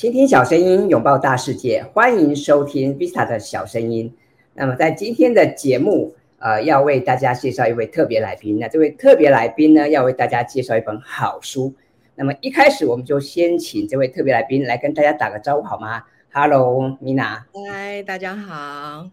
倾听小声音，拥抱大世界，欢迎收听 Vista 的小声音。那么在今天的节目，呃，要为大家介绍一位特别来宾。那这位特别来宾呢，要为大家介绍一本好书。那么一开始，我们就先请这位特别来宾来跟大家打个招呼，好吗？Hello，Mina。嗨，大家好。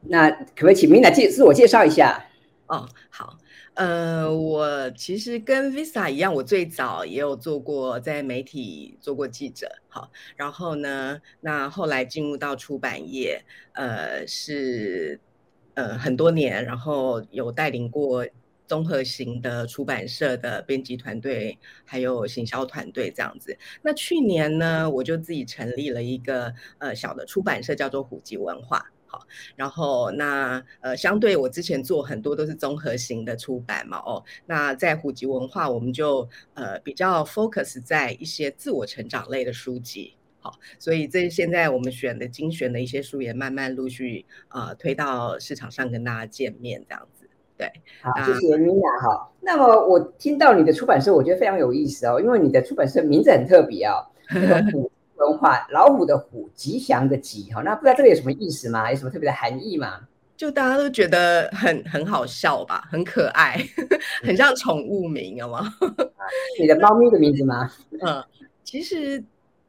那可不可以请 Mina 介自我介绍一下？哦，好。呃，我其实跟 Visa 一样，我最早也有做过在媒体做过记者，好，然后呢，那后来进入到出版业，呃，是呃很多年，然后有带领过综合型的出版社的编辑团队，还有行销团队这样子。那去年呢，我就自己成立了一个呃小的出版社，叫做虎吉文化。好，然后那呃，相对我之前做很多都是综合型的出版嘛，哦，那在虎吉文化，我们就呃比较 focus 在一些自我成长类的书籍，好，所以这现在我们选的精选的一些书也慢慢陆续呃推到市场上跟大家见面这样子，对，好，谢谢 Mina 哈。那么我听到你的出版社，我觉得非常有意思哦，因为你的出版社名字很特别哦。文化老虎的虎，吉祥的吉，哈，那不知道这个有什么意思吗？有什么特别的含义吗？就大家都觉得很很好笑吧，很可爱，很像宠物名，好吗？你的猫咪的名字吗？嗯，其实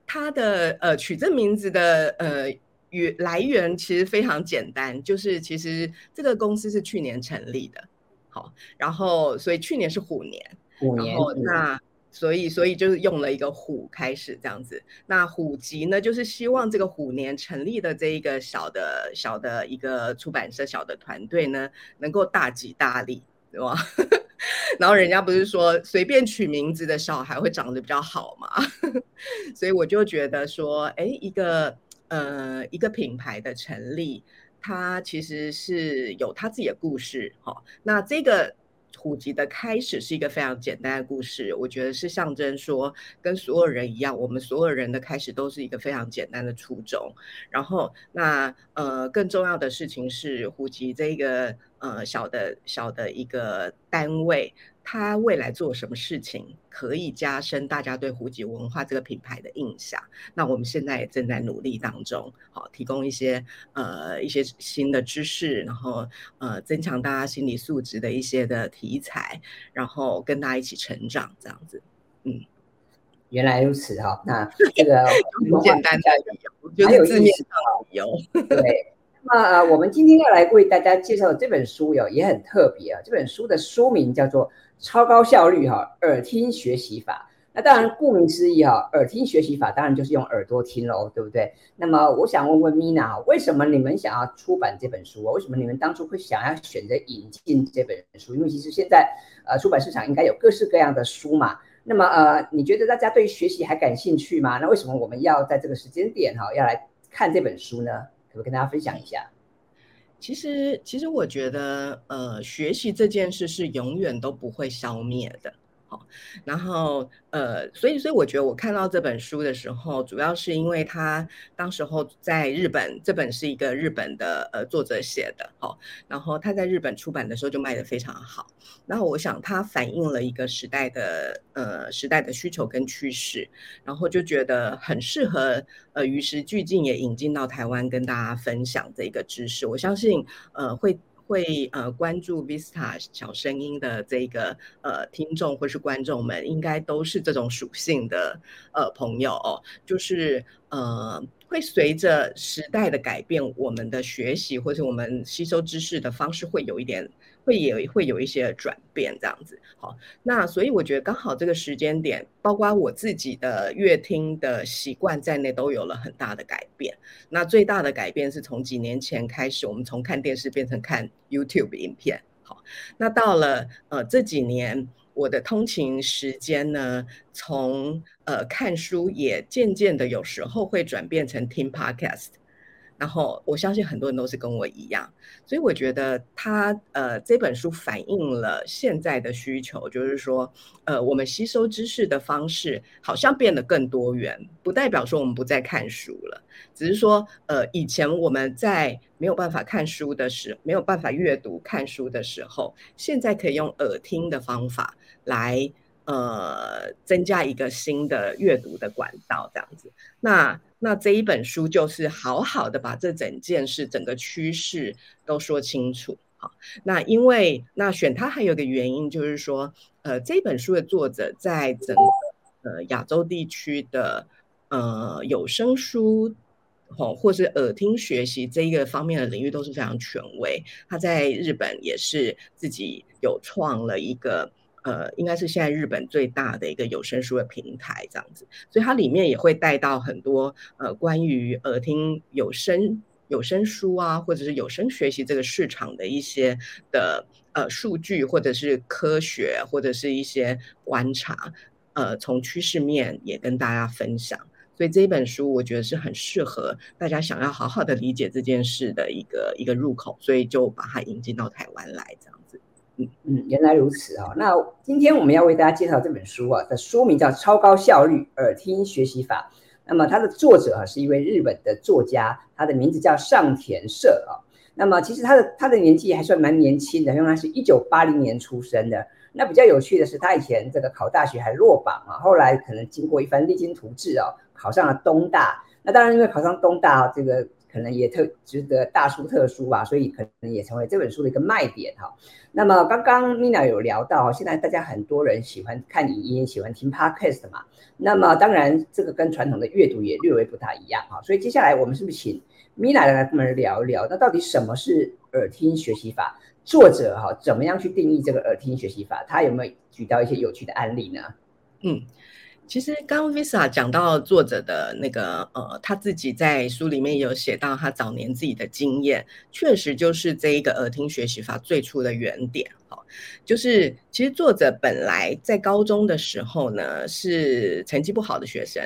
它的呃取这名字的呃源来源其实非常简单，就是其实这个公司是去年成立的，好，然后所以去年是虎年，虎年，然后那。所以，所以就是用了一个虎开始这样子。那虎吉呢，就是希望这个虎年成立的这一个小的小的一个出版社小的团队呢，能够大吉大利，对吧？然后人家不是说随便取名字的小孩会长得比较好嘛？所以我就觉得说，哎，一个呃一个品牌的成立，它其实是有它自己的故事。哈，那这个。虎吉的开始是一个非常简单的故事，我觉得是象征说，跟所有人一样，我们所有人的开始都是一个非常简单的初衷。然后，那呃，更重要的事情是，虎吉这个呃小的小的一个单位。它未来做什么事情可以加深大家对胡吉文化这个品牌的印象？那我们现在也正在努力当中，好，提供一些呃一些新的知识，然后呃增强大家心理素质的一些的题材，然后跟大家一起成长这样子。嗯，原来如此哈，那 这个很简单的理由，还有字面上的理由，对。那呃，我们今天要来为大家介绍的这本书哟，也很特别啊。这本书的书名叫做《超高效率哈耳听学习法》。那当然，顾名思义哈，耳听学习法当然就是用耳朵听喽，对不对？那么我想问问 Mina，为什么你们想要出版这本书？为什么你们当初会想要选择引进这本书？因为其实现在呃，出版市场应该有各式各样的书嘛。那么呃，你觉得大家对学习还感兴趣吗？那为什么我们要在这个时间点哈，要来看这本书呢？可不可以跟大家分享一下？其实，其实我觉得，呃，学习这件事是永远都不会消灭的。然后呃，所以所以我觉得我看到这本书的时候，主要是因为他当时候在日本，这本是一个日本的呃作者写的，好，然后他在日本出版的时候就卖得非常好。然后我想他反映了一个时代的呃时代的需求跟趋势，然后就觉得很适合呃与时俱进，也引进到台湾跟大家分享这个知识。我相信呃会。会呃关注 Vista 小声音的这个呃听众或是观众们，应该都是这种属性的呃朋友哦，就是呃会随着时代的改变，我们的学习或者我们吸收知识的方式会有一点。会也会有一些转变，这样子。好，那所以我觉得刚好这个时间点，包括我自己的阅听的习惯在内，都有了很大的改变。那最大的改变是从几年前开始，我们从看电视变成看 YouTube 影片。好，那到了呃这几年，我的通勤时间呢，从呃看书也渐渐的有时候会转变成听 Podcast。然后我相信很多人都是跟我一样，所以我觉得他呃这本书反映了现在的需求，就是说呃我们吸收知识的方式好像变得更多元，不代表说我们不再看书了，只是说呃以前我们在没有办法看书的时，没有办法阅读看书的时候，现在可以用耳听的方法来呃增加一个新的阅读的管道，这样子。那那这一本书就是好好的把这整件事、整个趋势都说清楚。好，那因为那选它还有个原因就是说，呃，这本书的作者在整个呃亚洲地区的呃有声书。哦，或是耳听学习这一个方面的领域都是非常权威。他在日本也是自己有创了一个，呃，应该是现在日本最大的一个有声书的平台，这样子。所以它里面也会带到很多呃关于耳听有声有声书啊，或者是有声学习这个市场的一些的呃数据，或者是科学，或者是一些观察，呃，从趋势面也跟大家分享。所以这一本书，我觉得是很适合大家想要好好的理解这件事的一个一个入口，所以就把它引进到台湾来，这样。嗯，原来如此啊、那今天我们要为大家介绍这本书啊，的书名叫《超高效率耳听学习法》。那么它的作者啊是一位日本的作家，他的名字叫上田社啊。那么其实他的他的年纪还算蛮年轻的，因为他是一九八零年出生的。那比较有趣的是，他以前这个考大学还落榜啊，后来可能经过一番励精图治啊。考上了东大，那当然因为考上东大，这个可能也特值得大书特书吧，所以可能也成为这本书的一个卖点哈。那么刚刚 Mina 有聊到，现在大家很多人喜欢看影音，喜欢听 Podcast 嘛，那么当然这个跟传统的阅读也略微不太一样哈。所以接下来我们是不是请 Mina 来跟我们聊一聊，那到底什么是耳听学习法？作者哈怎么样去定义这个耳听学习法？他有没有举到一些有趣的案例呢？嗯。其实刚刚 Visa 讲到作者的那个呃，他自己在书里面有写到他早年自己的经验，确实就是这一个耳听学习法最初的原点。哈，就是其实作者本来在高中的时候呢，是成绩不好的学生，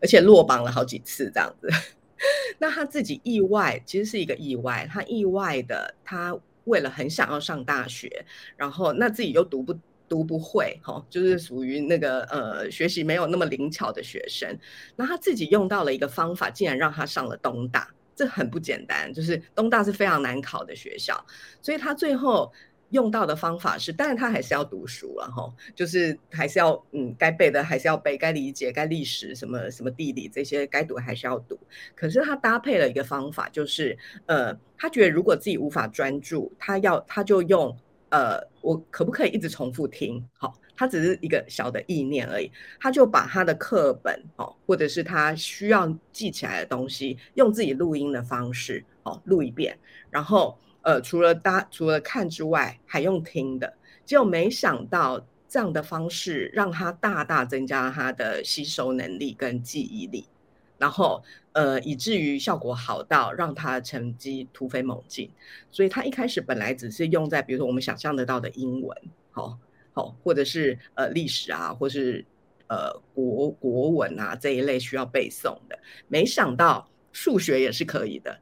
而且落榜了好几次这样子。那他自己意外，其实是一个意外，他意外的，他为了很想要上大学，然后那自己又读不。读不会，哈，就是属于那个呃，学习没有那么灵巧的学生。那他自己用到了一个方法，竟然让他上了东大，这很不简单。就是东大是非常难考的学校，所以他最后用到的方法是，但是他还是要读书了，哈，就是还是要嗯，该背的还是要背，该理解该历史什么什么地理这些该读还是要读。可是他搭配了一个方法，就是呃，他觉得如果自己无法专注，他要他就用。呃，我可不可以一直重复听？好，他只是一个小的意念而已。他就把他的课本哦，或者是他需要记起来的东西，用自己录音的方式哦录一遍。然后呃，除了搭除了看之外，还用听的。结果没想到这样的方式让他大大增加他的吸收能力跟记忆力。然后，呃，以至于效果好到让他成绩突飞猛进。所以他一开始本来只是用在，比如说我们想象得到的英文，好，好，或者是呃历史啊，或是呃国国文啊这一类需要背诵的。没想到数学也是可以的，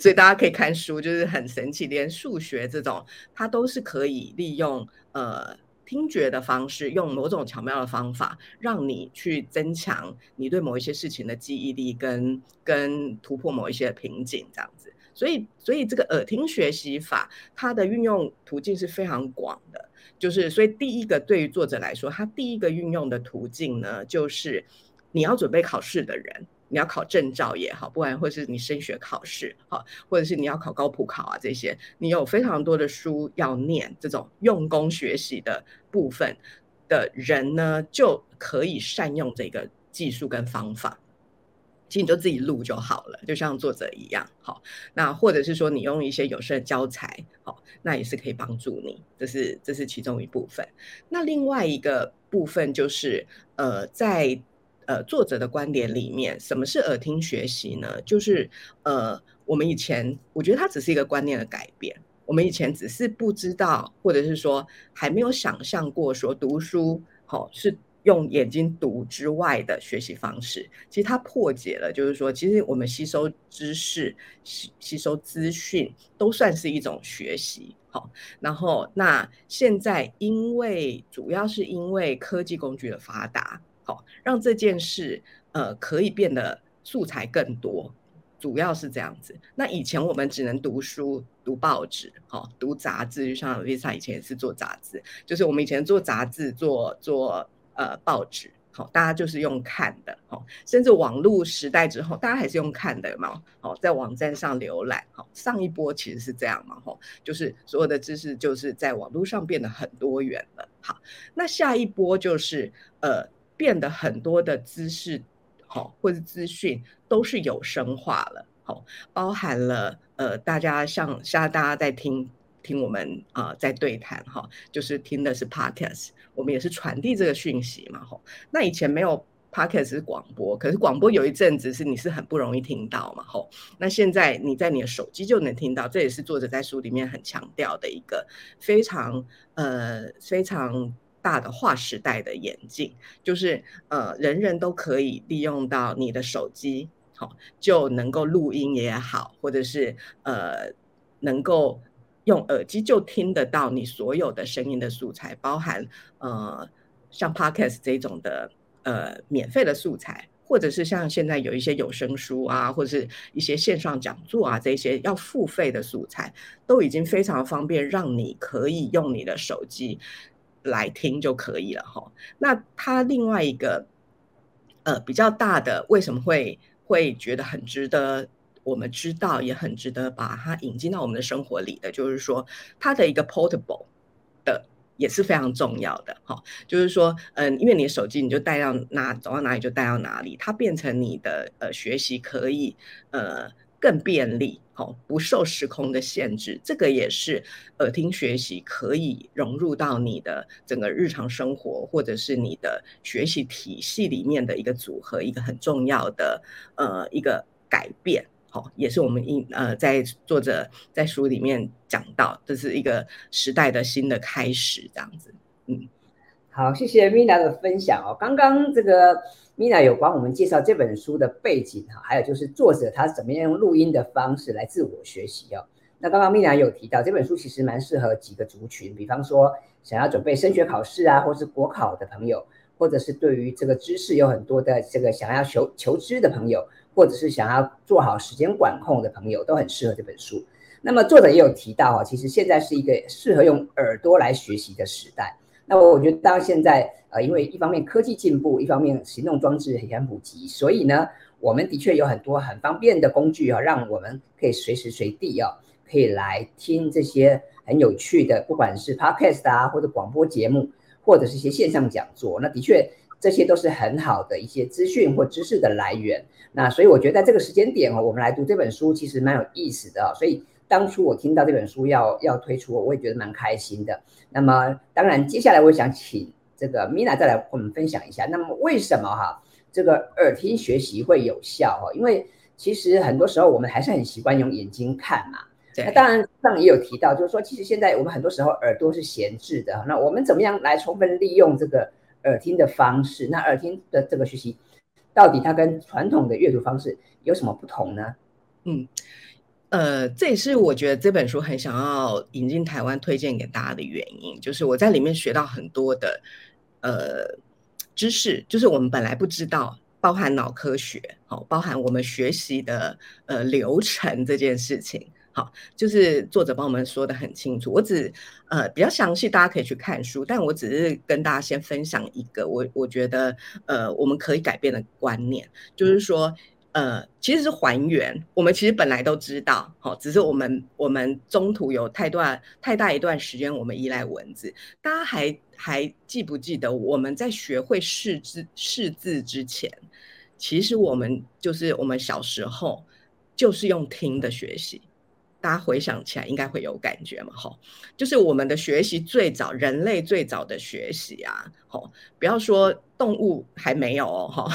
所以大家可以看书，就是很神奇，连数学这种，它都是可以利用呃。听觉的方式，用某种巧妙的方法，让你去增强你对某一些事情的记忆力跟，跟突破某一些瓶颈，这样子。所以，所以这个耳听学习法，它的运用途径是非常广的。就是，所以第一个对于作者来说，他第一个运用的途径呢，就是你要准备考试的人。你要考证照也好，不然或是你升学考试，好，或者是你要考高普考啊，这些你有非常多的书要念，这种用功学习的部分的人呢，就可以善用这个技术跟方法。其实你就自己录就好了，就像作者一样，好，那或者是说你用一些有声教材，好，那也是可以帮助你，这是这是其中一部分。那另外一个部分就是，呃，在呃，作者的观点里面，什么是耳听学习呢？就是呃，我们以前我觉得它只是一个观念的改变。我们以前只是不知道，或者是说还没有想象过，说读书好、哦、是用眼睛读之外的学习方式。其实它破解了，就是说，其实我们吸收知识、吸吸收资讯都算是一种学习。好、然后那现在因为主要是因为科技工具的发达。好，让这件事呃可以变得素材更多，主要是这样子。那以前我们只能读书，读报纸，好读杂志，就像 Visa 以前也是做杂志，就是我们以前做杂志，做做呃报纸。好，大家就是用看的，好，甚至网络时代之后，大家还是用看的嘛，好，在网站上浏览，好，上一波其实是这样嘛，吼，就是所有的知识就是在网络上变得很多元了，好，那下一波就是呃，变得很多的知识，好，或者资讯都是有声化了，好，包含了呃，大家像现在大家在听。听我们啊、呃，在对谈哈，就是听的是 podcast，我们也是传递这个讯息嘛吼。那以前没有 podcast 是广播，可是广播有一阵子是你是很不容易听到嘛吼。那现在你在你的手机就能听到，这也是作者在书里面很强调的一个非常呃非常大的划时代的演进，就是呃人人都可以利用到你的手机，好就能够录音也好，或者是呃能够。用耳机就听得到你所有的声音的素材，包含呃像 Podcast 这种的呃免费的素材，或者是像现在有一些有声书啊，或者是一些线上讲座啊，这些要付费的素材，都已经非常方便，让你可以用你的手机来听就可以了哈。那它另外一个呃比较大的，为什么会会觉得很值得？我们知道也很值得把它引进到我们的生活里的，就是说它的一个 portable 的也是非常重要的哈。就是说，嗯，因为你的手机你就带到哪，走到哪里就带到哪里，它变成你的呃学习可以呃更便利，哈，不受时空的限制。这个也是耳听学习可以融入到你的整个日常生活或者是你的学习体系里面的一个组合，一个很重要的呃一个改变。好，也是我们应呃，在作者在书里面讲到，这是一个时代的新的开始，这样子。嗯，好，谢谢 Mina 的分享哦。刚刚这个 Mina 有帮我们介绍这本书的背景哈，还有就是作者他怎么样用录音的方式来自我学习哦。那刚刚 Mina 有提到这本书其实蛮适合几个族群，比方说想要准备升学考试啊，或是国考的朋友，或者是对于这个知识有很多的这个想要求求知的朋友。或者是想要做好时间管控的朋友，都很适合这本书。那么作者也有提到哈，其实现在是一个适合用耳朵来学习的时代。那我觉得到现在，呃，因为一方面科技进步，一方面行动装置也很普及，所以呢，我们的确有很多很方便的工具啊，让我们可以随时随地啊，可以来听这些很有趣的，不管是 Podcast 啊，或者广播节目，或者是一些线上讲座。那的确。这些都是很好的一些资讯或知识的来源。那所以我觉得在这个时间点哦，我们来读这本书其实蛮有意思的。所以当初我听到这本书要要推出，我也觉得蛮开心的。那么当然，接下来我想请这个 Mina 再来跟我们分享一下。那么为什么哈这个耳听学习会有效哈？因为其实很多时候我们还是很习惯用眼睛看嘛。对。那当然上也有提到，就是说其实现在我们很多时候耳朵是闲置的。那我们怎么样来充分利用这个？耳听的方式，那耳听的这个学习，到底它跟传统的阅读方式有什么不同呢？嗯，呃，这也是我觉得这本书很想要引进台湾推荐给大家的原因，就是我在里面学到很多的呃知识，就是我们本来不知道，包含脑科学，好，包含我们学习的呃流程这件事情。好，就是作者帮我们说的很清楚，我只呃比较详细，大家可以去看书，但我只是跟大家先分享一个我我觉得呃我们可以改变的观念，就是说呃其实是还原，我们其实本来都知道，好，只是我们我们中途有太段太大一段时间我们依赖文字，大家还还记不记得我们在学会识字识字之前，其实我们就是我们小时候就是用听的学习。大家回想起来应该会有感觉嘛，吼，就是我们的学习最早，人类最早的学习啊，吼，不要说动物还没有哦，哈，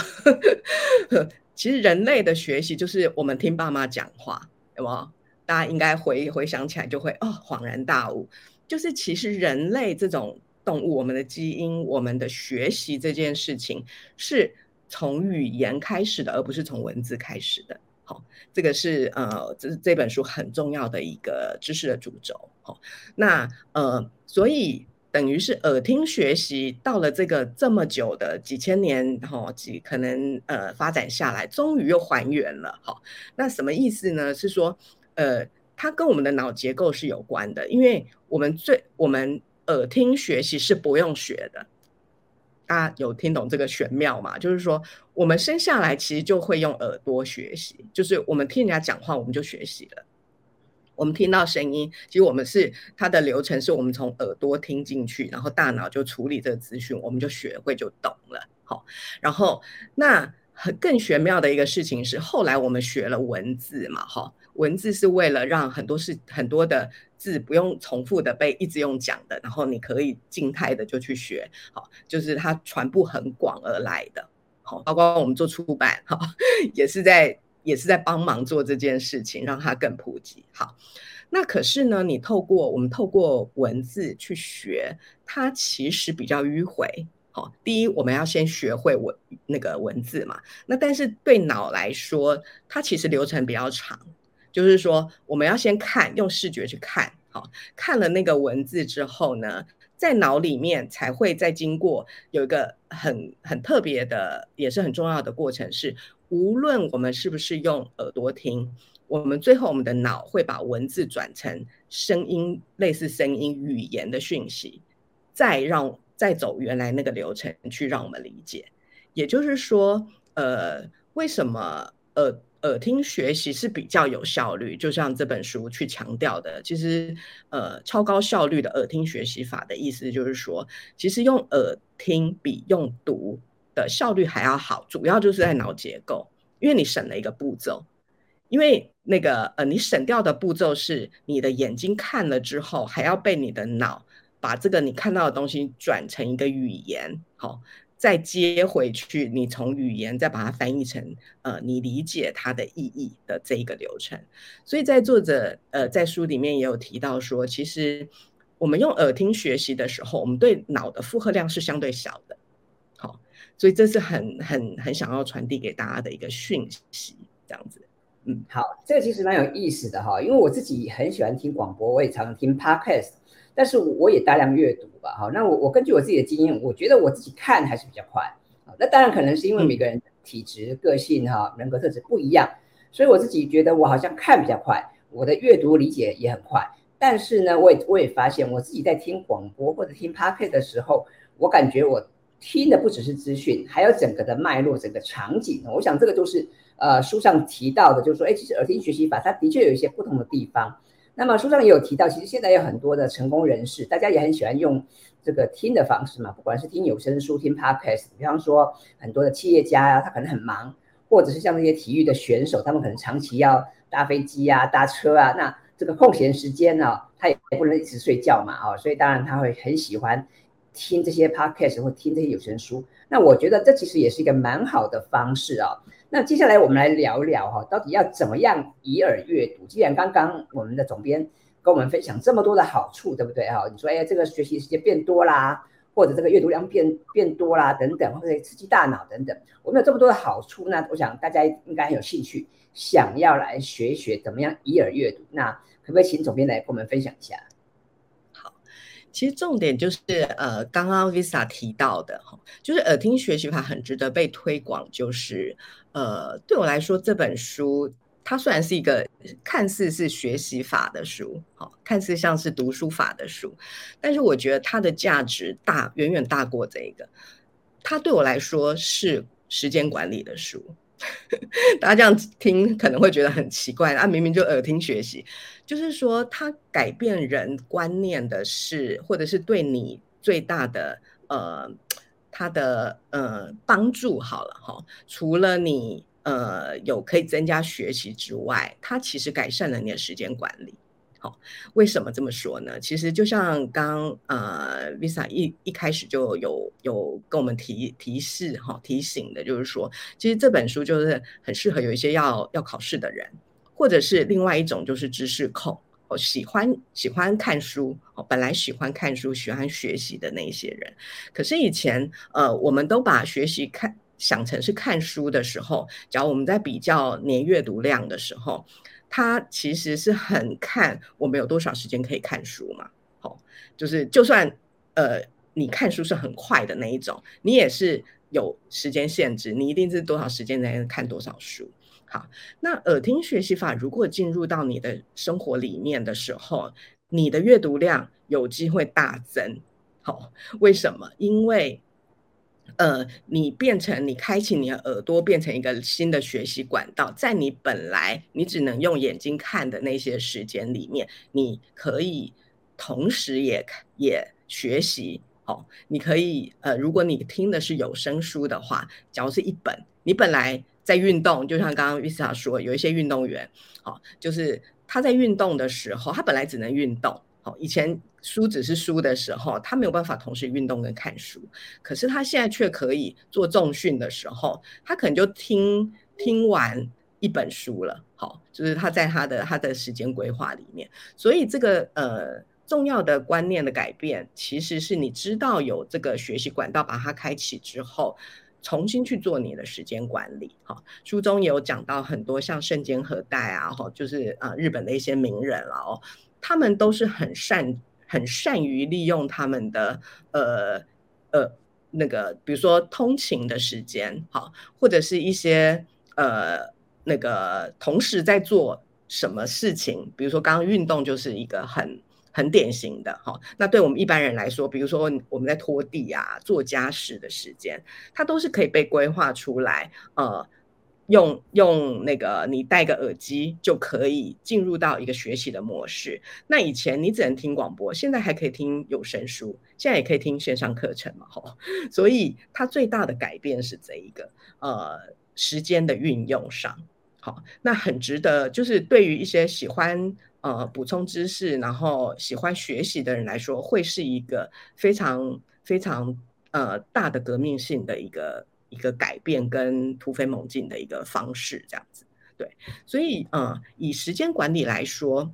其实人类的学习就是我们听爸妈讲话，有吗？大家应该回回想起来就会哦，恍然大悟，就是其实人类这种动物，我们的基因，我们的学习这件事情是从语言开始的，而不是从文字开始的。好，这个是呃，这是这本书很重要的一个知识的主轴。好，那呃，所以等于是耳听学习到了这个这么久的几千年，哈，几可能呃发展下来，终于又还原了。好，那什么意思呢？是说呃。它跟我们的脑结构是有关的，因为我们最我们耳听学习是不用学的。大家有听懂这个玄妙吗？就是说，我们生下来其实就会用耳朵学习，就是我们听人家讲话，我们就学习了。我们听到声音，其实我们是它的流程，是我们从耳朵听进去，然后大脑就处理这个资讯，我们就学会就懂了。好，然后那很更玄妙的一个事情是，后来我们学了文字嘛，哈，文字是为了让很多事很多的字不用重复的被一直用讲的，然后你可以静态的就去学，好，就是它传播很广而来的，好，包括我们做出版，哈，也是在。也是在帮忙做这件事情，让它更普及。好，那可是呢，你透过我们透过文字去学，它其实比较迂回。好，第一，我们要先学会文那个文字嘛。那但是对脑来说，它其实流程比较长，就是说我们要先看，用视觉去看。好，看了那个文字之后呢，在脑里面才会再经过有一个很很特别的，也是很重要的过程是。无论我们是不是用耳朵听，我们最后我们的脑会把文字转成声音，类似声音语言的讯息，再让再走原来那个流程去让我们理解。也就是说，呃，为什么耳耳听学习是比较有效率？就像这本书去强调的，其实呃，超高效率的耳听学习法的意思就是说，其实用耳听比用读。的效率还要好，主要就是在脑结构，因为你省了一个步骤，因为那个呃，你省掉的步骤是你的眼睛看了之后，还要被你的脑把这个你看到的东西转成一个语言，好，再接回去，你从语言再把它翻译成呃，你理解它的意义的这一个流程。所以在作者呃在书里面也有提到说，其实我们用耳听学习的时候，我们对脑的负荷量是相对小的。所以这是很很很想要传递给大家的一个讯息，这样子。嗯，好，这个其实蛮有意思的哈，因为我自己很喜欢听广播，我也常常听 podcast，但是我也大量阅读吧。哈，那我我根据我自己的经验，我觉得我自己看还是比较快。那当然可能是因为每个人体质、个性哈、人格特质不一样，所以我自己觉得我好像看比较快，我的阅读理解也很快。但是呢，我也我也发现我自己在听广播或者听 podcast 的时候，我感觉我。听的不只是资讯，还有整个的脉络、整个场景。我想这个都是呃书上提到的，就是说，哎，其实耳听学习法它的确有一些不同的地方。那么书上也有提到，其实现在有很多的成功人士，大家也很喜欢用这个听的方式嘛，不管是听有声书、听 podcast。比方说，很多的企业家呀、啊，他可能很忙，或者是像那些体育的选手，他们可能长期要搭飞机啊、搭车啊，那这个空闲时间呢、啊，他也不能一直睡觉嘛，啊，所以当然他会很喜欢。听这些 podcast 或听这些有声书，那我觉得这其实也是一个蛮好的方式啊、那接下来我们来聊聊哈，到底要怎么样以耳阅读？既然刚刚我们的总编跟我们分享这么多的好处，对不对哈？你说哎，这个学习时间变多啦，或者这个阅读量变变多啦，等等，或者刺激大脑等等，我们有这么多的好处，那我想大家应该很有兴趣，想要来学一学怎么样以耳阅读。那可不可以请总编来跟我们分享一下？其实重点就是，呃，刚刚 Visa 提到的哈，就是耳听学习法很值得被推广。就是，呃，对我来说，这本书它虽然是一个看似是学习法的书，好，看似像是读书法的书，但是我觉得它的价值大，远远大过这个。它对我来说是时间管理的书。大家这样听可能会觉得很奇怪啊，明明就耳听学习，就是说它改变人观念的是，或者是对你最大的呃，它的呃帮助好了哈。除了你呃有可以增加学习之外，它其实改善了你的时间管理。好，为什么这么说呢？其实就像刚呃，Visa 一一开始就有有跟我们提提示哈，提醒的，就是说，其实这本书就是很适合有一些要要考试的人，或者是另外一种就是知识控，哦，喜欢喜欢看书，哦，本来喜欢看书、喜欢学习的那些人。可是以前呃，我们都把学习看想成是看书的时候，假如我们在比较年阅读量的时候。他其实是很看我们有多少时间可以看书嘛，好，就是就算呃你看书是很快的那一种，你也是有时间限制，你一定是多少时间才能看多少书。好，那耳听学习法如果进入到你的生活里面的时候，你的阅读量有机会大增。好，为什么？因为呃，你变成你开启你的耳朵，变成一个新的学习管道，在你本来你只能用眼睛看的那些时间里面，你可以同时也也学习。哦，你可以呃，如果你听的是有声书的话，假如是一本，你本来。在运动，就像刚刚 Visa 说，有一些运动员，好，就是他在运动的时候，他本来只能运动，好，以前书只是书的时候，他没有办法同时运动跟看书，可是他现在却可以做重训的时候，他可能就听听完一本书了，好，就是他在他的他的时间规划里面，所以这个呃重要的观念的改变，其实是你知道有这个学习管道，把它开启之后。重新去做你的时间管理，哈，书中有讲到很多像胜间和代啊，哈，就是啊日本的一些名人了哦，他们都是很善很善于利用他们的呃呃那个，比如说通勤的时间，哈，或者是一些呃那个同时在做什么事情，比如说刚刚运动就是一个很。很典型的哈，那对我们一般人来说，比如说我们在拖地啊、做家事的时间，它都是可以被规划出来。呃，用用那个你戴个耳机就可以进入到一个学习的模式。那以前你只能听广播，现在还可以听有声书，现在也可以听线上课程嘛，哈。所以它最大的改变是这一个呃时间的运用上，好，那很值得，就是对于一些喜欢。呃，补充知识，然后喜欢学习的人来说，会是一个非常非常呃大的革命性的一个一个改变跟突飞猛进的一个方式，这样子。对，所以呃，以时间管理来说，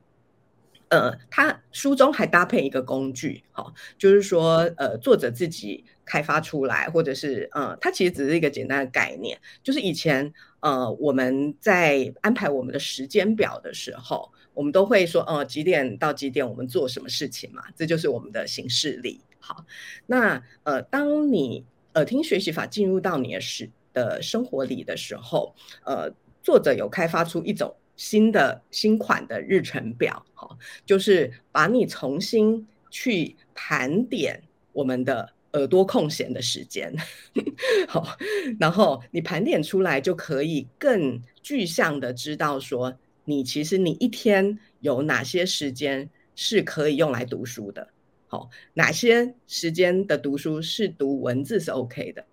呃，他书中还搭配一个工具，好、就是说呃，作者自己开发出来，或者是呃，它其实只是一个简单的概念，就是以前呃我们在安排我们的时间表的时候。我们都会说，哦，几点到几点我们做什么事情嘛？这就是我们的行事历。好，那呃，当你耳听学习法进入到你的时的生活里的时候，呃，作者有开发出一种新的新款的日程表，好，就是把你重新去盘点我们的耳朵空闲的时间，好，然后你盘点出来就可以更具象的知道说。你其实你一天有哪些时间是可以用来读书的？好，哪些时间的读书是读文字是 OK 的？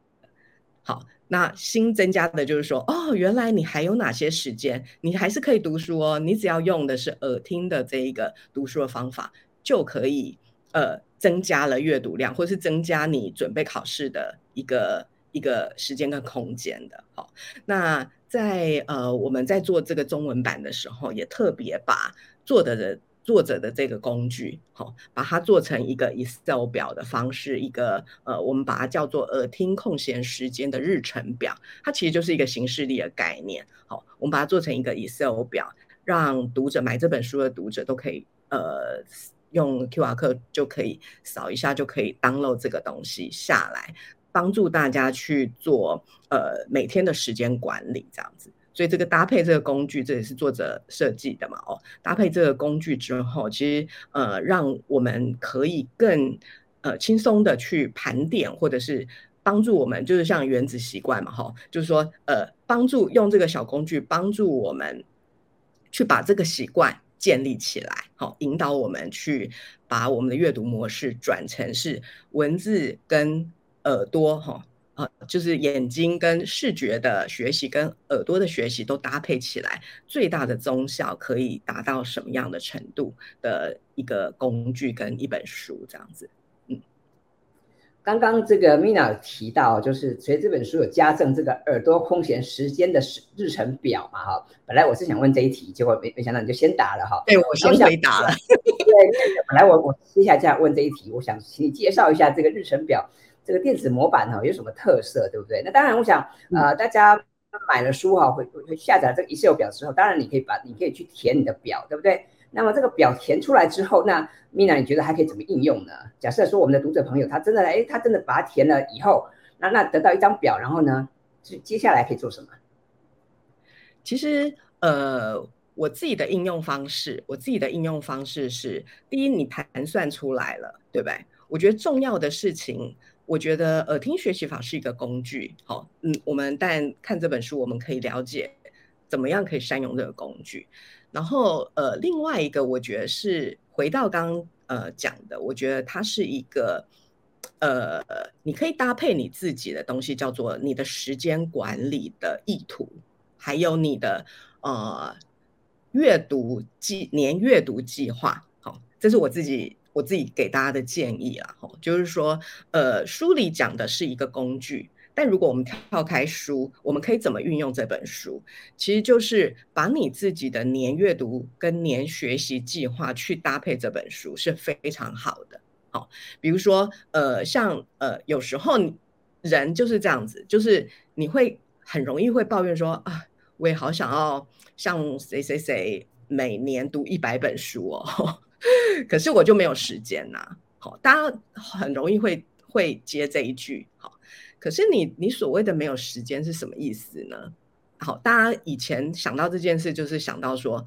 好，那新增加的就是说，哦，原来你还有哪些时间你还是可以读书哦？你只要用的是耳听的这一个读书的方法，就可以呃增加了阅读量，或是增加你准备考试的一个一个时间跟空间的。好，那。在呃，我们在做这个中文版的时候，也特别把作者的作者的这个工具，好，把它做成一个 Excel 表的方式，一个呃，我们把它叫做耳听空闲时间的日程表，它其实就是一个形式力的概念。好，我们把它做成一个 Excel 表，让读者买这本书的读者都可以呃，用 QR 码就可以扫一下，就可以 download 这个东西下来。帮助大家去做呃每天的时间管理这样子，所以这个搭配这个工具，这也是作者设计的嘛哦。搭配这个工具之后，其实呃让我们可以更呃轻松的去盘点，或者是帮助我们，就是像原子习惯嘛哈，就是说呃帮助用这个小工具帮助我们去把这个习惯建立起来，好，引导我们去把我们的阅读模式转成是文字跟。耳朵哈啊，就是眼睛跟视觉的学习跟耳朵的学习都搭配起来，最大的综效可以达到什么样的程度的一个工具跟一本书这样子。嗯，刚刚这个 Mina 提到，就是随这本书有加赠这个耳朵空闲时间的日程表嘛哈。本来我是想问这一题，结果没没想到你就先答了哈。对，我先回答了。对，本来我我接下来就要问这一题，我想请你介绍一下这个日程表。这个电子模板哈有什么特色，对不对？那当然，我想呃，大家买了书哈，会会下载这个 Excel 表之后，当然你可以把你可以去填你的表，对不对？那么这个表填出来之后，那 Mina 你觉得还可以怎么应用呢？假设说我们的读者朋友他真的哎，他真的把它填了以后，那那得到一张表，然后呢，就接下来可以做什么？其实呃，我自己的应用方式，我自己的应用方式是，第一，你盘算出来了，对不对？我觉得重要的事情，我觉得耳听学习法是一个工具。好，嗯，我们但看这本书，我们可以了解怎么样可以善用这个工具。然后呃，另外一个，我觉得是回到刚刚呃讲的，我觉得它是一个呃，你可以搭配你自己的东西，叫做你的时间管理的意图，还有你的呃阅读计年阅读计划。好，这是我自己。我自己给大家的建议啊，吼就是说，呃，书里讲的是一个工具，但如果我们跳开书，我们可以怎么运用这本书？其实就是把你自己的年阅读跟年学习计划去搭配这本书是非常好的。好，比如说，呃，像呃，有时候人就是这样子，就是你会很容易会抱怨说啊，我也好想要像谁谁谁每年读一百本书哦。可是我就没有时间呐，好，大家很容易会会接这一句，好，可是你你所谓的没有时间是什么意思呢？好，大家以前想到这件事，就是想到说，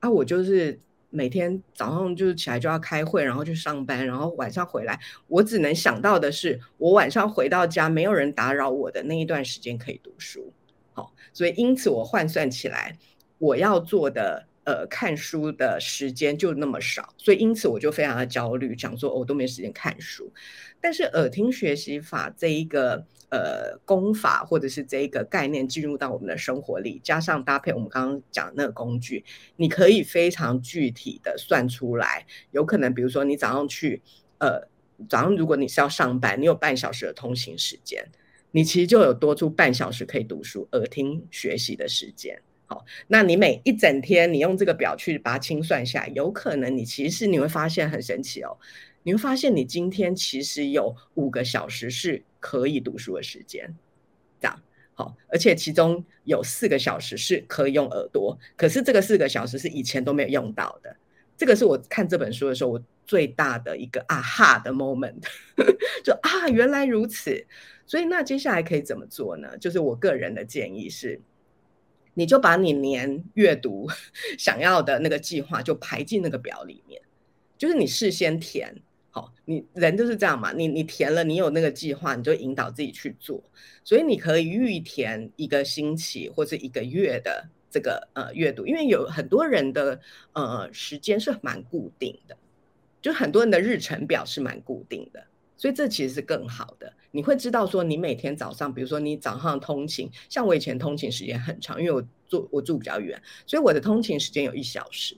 啊，我就是每天早上就是起来就要开会，然后去上班，然后晚上回来，我只能想到的是，我晚上回到家没有人打扰我的那一段时间可以读书，好，所以因此我换算起来，我要做的。呃，看书的时间就那么少，所以因此我就非常的焦虑，讲说我都没时间看书。但是耳听学习法这一个呃功法或者是这一个概念进入到我们的生活里，加上搭配我们刚刚讲的那个工具，你可以非常具体的算出来。有可能比如说你早上去，呃，早上如果你是要上班，你有半小时的通勤时间，你其实就有多出半小时可以读书、耳听学习的时间。好，那你每一整天，你用这个表去把它清算下来，有可能你其实你会发现很神奇哦，你会发现你今天其实有五个小时是可以读书的时间，这样好，而且其中有四个小时是可以用耳朵，可是这个四个小时是以前都没有用到的，这个是我看这本书的时候我最大的一个啊哈的 moment，就啊原来如此，所以那接下来可以怎么做呢？就是我个人的建议是。你就把你年阅读想要的那个计划就排进那个表里面，就是你事先填好，你人就是这样嘛，你你填了，你有那个计划，你就引导自己去做，所以你可以预填一个星期或者一个月的这个呃阅读，因为有很多人的呃时间是蛮固定的，就很多人的日程表是蛮固定的。所以这其实是更好的，你会知道说，你每天早上，比如说你早上通勤，像我以前通勤时间很长，因为我住我住比较远，所以我的通勤时间有一小时。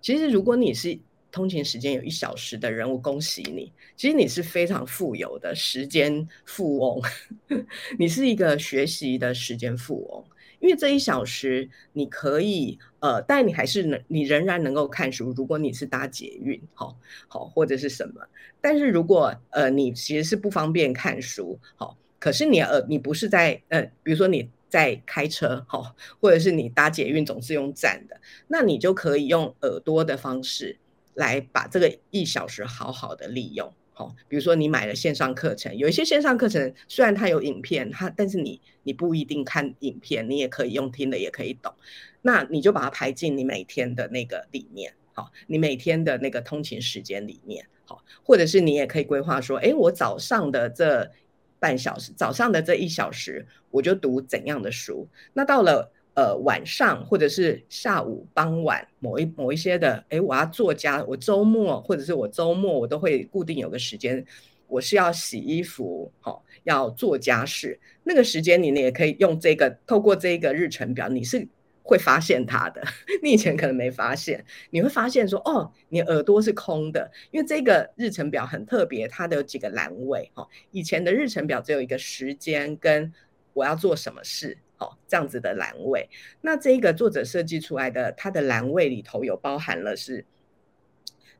其实如果你是通勤时间有一小时的人，我恭喜你，其实你是非常富有的时间富翁，你是一个学习的时间富翁。因为这一小时你可以呃，但你还是能，你仍然能够看书。如果你是搭捷运，好，好或者是什么，但是如果呃你其实是不方便看书，好，可是你呃你不是在呃，比如说你在开车，好，或者是你搭捷运总是用站的，那你就可以用耳朵的方式来把这个一小时好好的利用。好，比如说你买了线上课程，有一些线上课程虽然它有影片，它但是你你不一定看影片，你也可以用听的，也可以懂。那你就把它排进你每天的那个里面，好，你每天的那个通勤时间里面，好，或者是你也可以规划说，哎，我早上的这半小时，早上的这一小时，我就读怎样的书。那到了。呃，晚上或者是下午、傍晚某一某一些的，诶，我要做家，我周末或者是我周末，我都会固定有个时间，我是要洗衣服，好、哦，要做家事。那个时间你呢，也可以用这个，透过这个日程表，你是会发现它的。你以前可能没发现，你会发现说，哦，你耳朵是空的，因为这个日程表很特别，它的有几个栏位，哈、哦，以前的日程表只有一个时间跟我要做什么事。哦，这样子的栏位，那这个作者设计出来的，它的栏位里头有包含了是，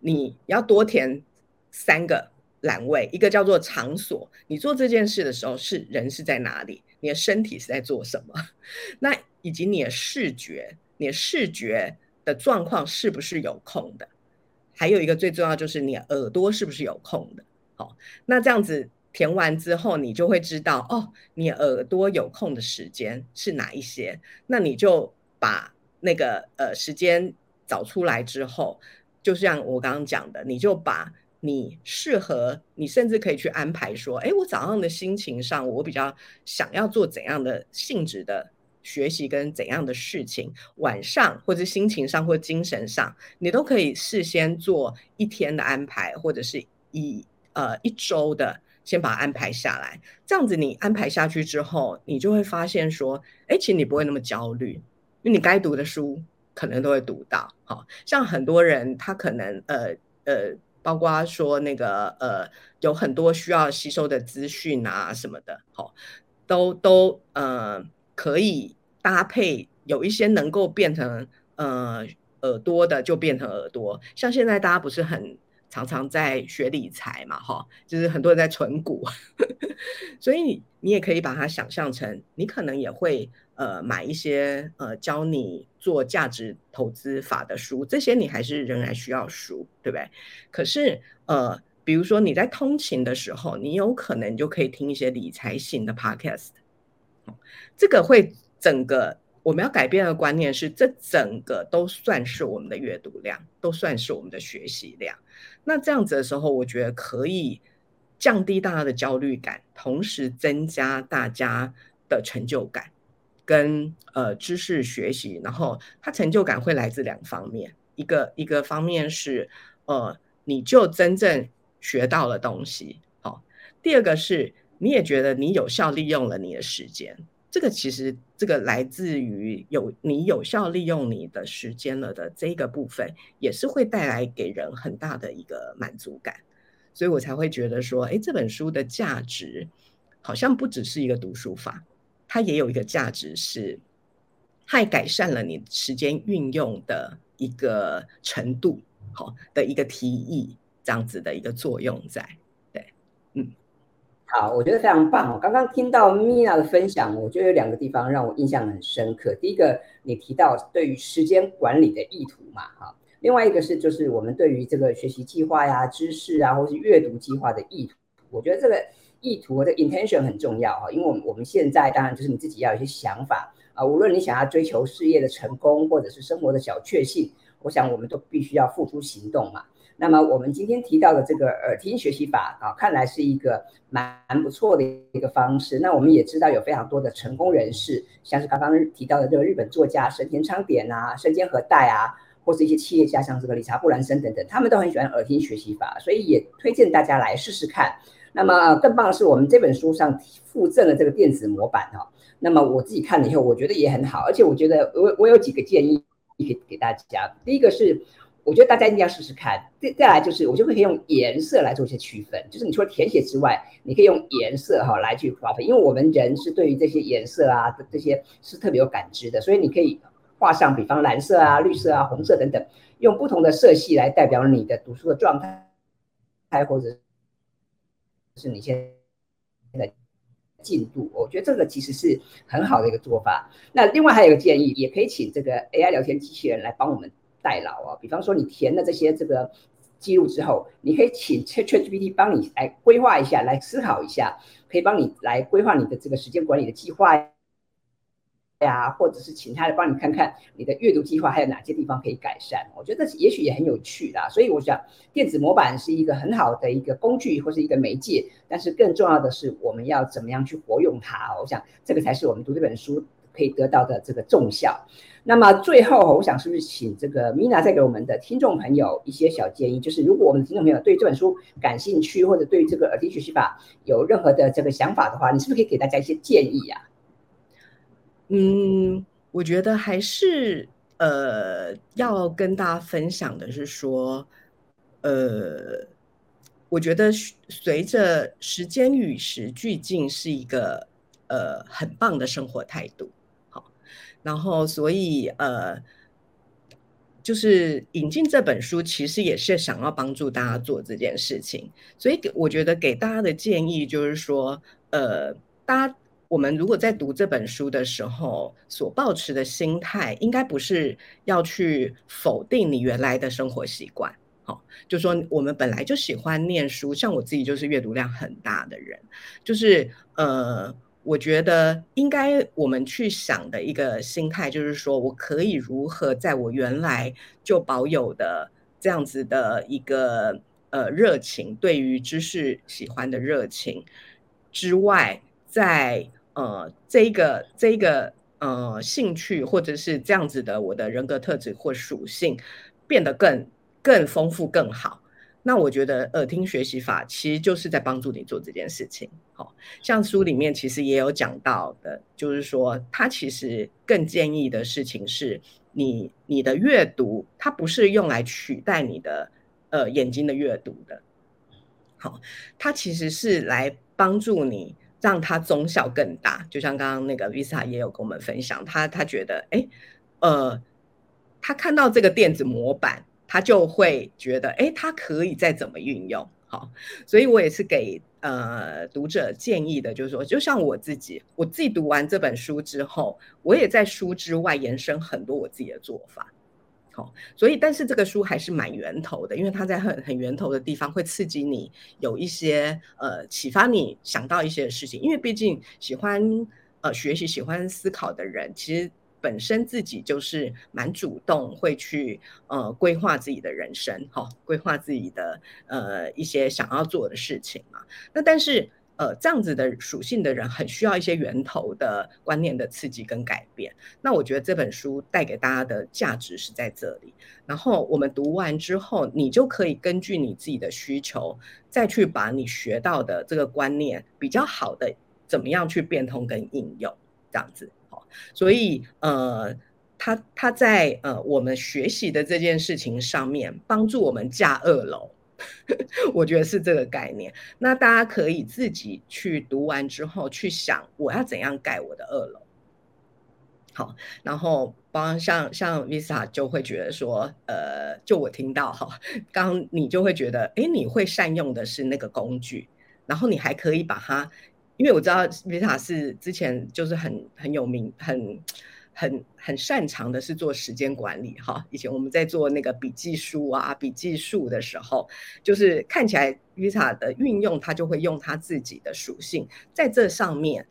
你要多填三个栏位，一个叫做场所，你做这件事的时候是人是在哪里，你的身体是在做什么，那以及你的视觉，你的视觉的状况是不是有空的，还有一个最重要就是你的耳朵是不是有空的，好，那这样子。填完之后，你就会知道哦，你耳朵有空的时间是哪一些，那你就把那个呃时间找出来之后，就像我刚刚讲的，你就把你适合，你甚至可以去安排说，哎，我早上的心情上，我比较想要做怎样的性质的学习跟怎样的事情，晚上或者心情上或精神上，你都可以事先做一天的安排，或者是一呃一周的。先把它安排下来，这样子你安排下去之后，你就会发现说，哎，其实你不会那么焦虑，因为你该读的书可能都会读到。好像很多人他可能呃呃，包括说那个呃，有很多需要吸收的资讯啊什么的，好，都都呃可以搭配，有一些能够变成呃耳朵的就变成耳朵，像现在大家不是很。常常在学理财嘛，哈，就是很多人在存股，所以你也可以把它想象成，你可能也会呃买一些呃教你做价值投资法的书，这些你还是仍然需要书，对不对？可是呃，比如说你在通勤的时候，你有可能就可以听一些理财型的 podcast，这个会整个。我们要改变的观念是，这整个都算是我们的阅读量，都算是我们的学习量。那这样子的时候，我觉得可以降低大家的焦虑感，同时增加大家的成就感跟呃知识学习。然后，它成就感会来自两方面，一个一个方面是呃，你就真正学到了东西，好。第二个是，你也觉得你有效利用了你的时间。这个其实，这个来自于有你有效利用你的时间了的这个部分，也是会带来给人很大的一个满足感，所以我才会觉得说，哎，这本书的价值好像不只是一个读书法，它也有一个价值是，它也改善了你时间运用的一个程度，好，的一个提议，这样子的一个作用在。好，我觉得非常棒。我刚刚听到 Mina 的分享，我觉得有两个地方让我印象很深刻。第一个，你提到对于时间管理的意图嘛，哈。另外一个是，就是我们对于这个学习计划呀、知识啊，或是阅读计划的意图。我觉得这个意图的 intention 很重要哈，因为我们我们现在当然就是你自己要有一些想法啊，无论你想要追求事业的成功，或者是生活的小确幸，我想我们都必须要付出行动嘛。那么我们今天提到的这个耳听学习法啊，看来是一个蛮不错的一个方式。那我们也知道有非常多的成功人士，像是刚刚提到的这个日本作家神田昌典啊、生间和代啊，或是一些企业家像这个理查布兰森等等，他们都很喜欢耳听学习法，所以也推荐大家来试试看。那么更棒的是，我们这本书上附赠了这个电子模板哈。那么我自己看了以后，我觉得也很好，而且我觉得我我有几个建议给给大家。第一个是。我觉得大家一定要试试看。再再来就是，我就会可以用颜色来做一些区分。就是你除了填写之外，你可以用颜色哈来去划分，因为我们人是对于这些颜色啊这些是特别有感知的，所以你可以画上，比方蓝色啊、绿色啊、红色等等，用不同的色系来代表你的读书的状态，还或者是你现在的进度。我觉得这个其实是很好的一个做法。那另外还有一个建议，也可以请这个 AI 聊天机器人来帮我们。代劳啊，比方说你填了这些这个记录之后，你可以请 ChatGPT 帮你来规划一下，来思考一下，可以帮你来规划你的这个时间管理的计划呀，或者是请他来帮你看看你的阅读计划还有哪些地方可以改善。我觉得也许也很有趣啦。所以我想电子模板是一个很好的一个工具或是一个媒介，但是更重要的是我们要怎么样去活用它。我想这个才是我们读这本书可以得到的这个重效。那么最后，我想是不是请这个 Mina 再给我们的听众朋友一些小建议？就是如果我们的听众朋友对这本书感兴趣，或者对这个耳听学习法有任何的这个想法的话，你是不是可以给大家一些建议呀？嗯，我觉得还是呃要跟大家分享的是说，呃，我觉得随着时间与时俱进是一个呃很棒的生活态度。然后，所以呃，就是引进这本书，其实也是想要帮助大家做这件事情。所以，我觉得给大家的建议就是说，呃，大家我们如果在读这本书的时候，所抱持的心态，应该不是要去否定你原来的生活习惯。好，就说我们本来就喜欢念书，像我自己就是阅读量很大的人，就是呃。我觉得应该我们去想的一个心态，就是说我可以如何在我原来就保有的这样子的一个呃热情，对于知识喜欢的热情之外，在呃这一个这一个呃兴趣或者是这样子的我的人格特质或属性变得更更丰富更好。那我觉得耳听学习法其实就是在帮助你做这件事情。好，像书里面其实也有讲到的，就是说他其实更建议的事情是你你的阅读，它不是用来取代你的呃眼睛的阅读的。好，它其实是来帮助你让它综效更大。就像刚刚那个 Vista 也有跟我们分享，他他觉得哎，呃，他看到这个电子模板。他就会觉得，哎，他可以再怎么运用，好，所以我也是给呃读者建议的，就是说，就像我自己，我自己读完这本书之后，我也在书之外延伸很多我自己的做法，好，所以但是这个书还是蛮源头的，因为它在很很源头的地方会刺激你有一些呃启发你想到一些事情，因为毕竟喜欢呃学习、喜欢思考的人，其实。本身自己就是蛮主动，会去呃规划自己的人生，哈、哦，规划自己的呃一些想要做的事情嘛。那但是呃这样子的属性的人，很需要一些源头的观念的刺激跟改变。那我觉得这本书带给大家的价值是在这里。然后我们读完之后，你就可以根据你自己的需求，再去把你学到的这个观念比较好的怎么样去变通跟应用，这样子。所以，呃，他他在呃我们学习的这件事情上面帮助我们架二楼，我觉得是这个概念。那大家可以自己去读完之后去想，我要怎样盖我的二楼。好，然后帮像像 Visa 就会觉得说，呃，就我听到哈，刚你就会觉得，哎，你会善用的是那个工具，然后你还可以把它。因为我知道维塔是之前就是很很有名、很很很擅长的是做时间管理哈。以前我们在做那个笔记书啊、笔记术的时候，就是看起来维塔的运用，它就会用它自己的属性在这上面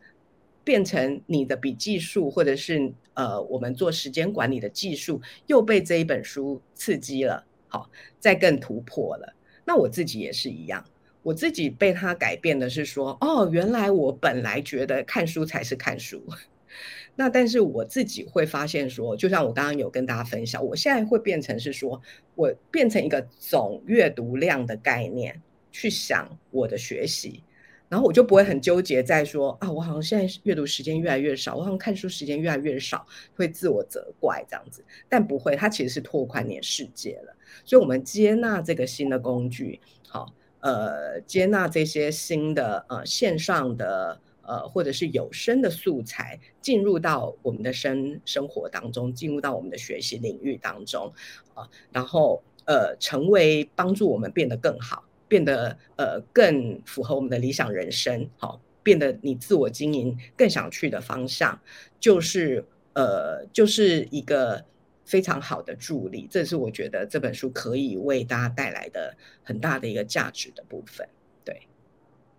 变成你的笔记术，或者是呃我们做时间管理的技术，又被这一本书刺激了，好，再更突破了。那我自己也是一样。我自己被他改变的是说，哦，原来我本来觉得看书才是看书，那但是我自己会发现说，就像我刚刚有跟大家分享，我现在会变成是说，我变成一个总阅读量的概念去想我的学习，然后我就不会很纠结在说啊，我好像现在阅读时间越来越少，我好像看书时间越来越少，会自我责怪这样子，但不会，它其实是拓宽你的世界了，所以我们接纳这个新的工具，好。呃，接纳这些新的呃线上的呃或者是有声的素材进入到我们的生生活当中，进入到我们的学习领域当中啊、然后呃成为帮助我们变得更好，变得呃更符合我们的理想人生，好、变得你自我经营更想去的方向，就是呃就是一个。非常好的助力，这是我觉得这本书可以为大家带来的很大的一个价值的部分。对，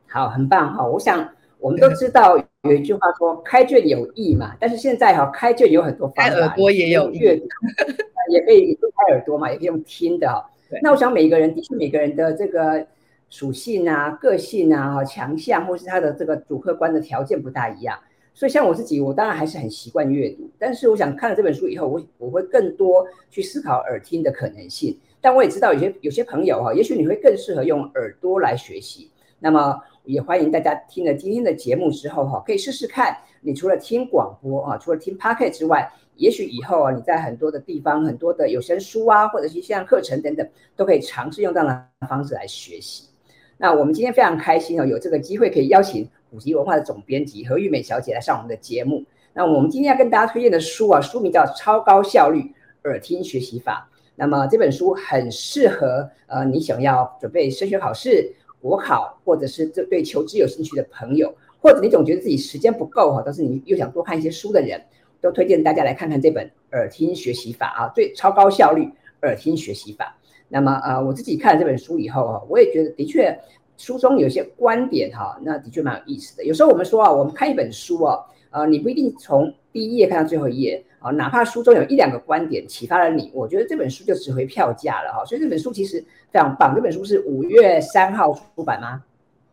好，很棒哈！我想 我们都知道有一句话说“开卷有益”嘛，但是现在哈，开卷有很多方法，开耳朵也有阅读，也可以开耳朵嘛，也可以用听的。那我想每个人的确每个人的这个属性啊、个性啊、强项，或是他的这个主客观的条件不大一样。所以像我自己，我当然还是很习惯阅读，但是我想看了这本书以后，我我会更多去思考耳听的可能性。但我也知道有些有些朋友哈，也许你会更适合用耳朵来学习。那么也欢迎大家听了今天的节目之后哈，可以试试看。你除了听广播啊，除了听 Podcast 之外，也许以后啊，你在很多的地方、很多的有声书啊，或者是线上课程等等，都可以尝试用这样的方式来学习。那我们今天非常开心哦，有这个机会可以邀请。普及文化的总编辑何玉美小姐来上我们的节目。那我们今天要跟大家推荐的书啊，书名叫《超高效率耳听学习法》。那么这本书很适合呃你想要准备升学考试、国考，或者是这对求职有兴趣的朋友，或者你总觉得自己时间不够哈，但是你又想多看一些书的人，都推荐大家来看看这本《耳听学习法》啊，最超高效率耳听学习法。那么呃，我自己看了这本书以后啊，我也觉得的确。书中有些观点哈，那的确蛮有意思的。有时候我们说啊，我们看一本书啊，呃，你不一定从第一页看到最后一页啊，哪怕书中有一两个观点启发了你，我觉得这本书就值回票价了哈。所以这本书其实非常棒。这本书是五月三号出版吗？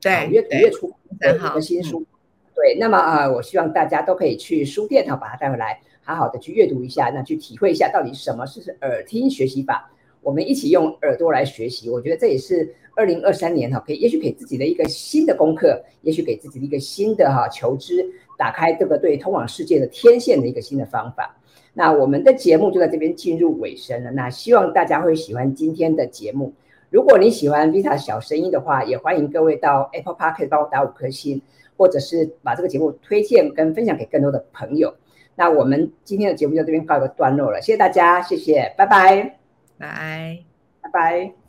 对，五月五月初三号的新书。嗯、对，那么啊，我希望大家都可以去书店哈，把它带回来，好好的去阅读一下，那去体会一下到底什么是耳听学习法。我们一起用耳朵来学习，我觉得这也是二零二三年哈，可以也许给自己的一个新的功课，也许给自己的一个新的哈求知，打开这个对通往世界的天线的一个新的方法。那我们的节目就在这边进入尾声了，那希望大家会喜欢今天的节目。如果你喜欢 Vita 小声音的话，也欢迎各位到 Apple Podcast 帮我打五颗星，或者是把这个节目推荐跟分享给更多的朋友。那我们今天的节目就这边告一个段落了，谢谢大家，谢谢，拜拜。拜拜，拜拜。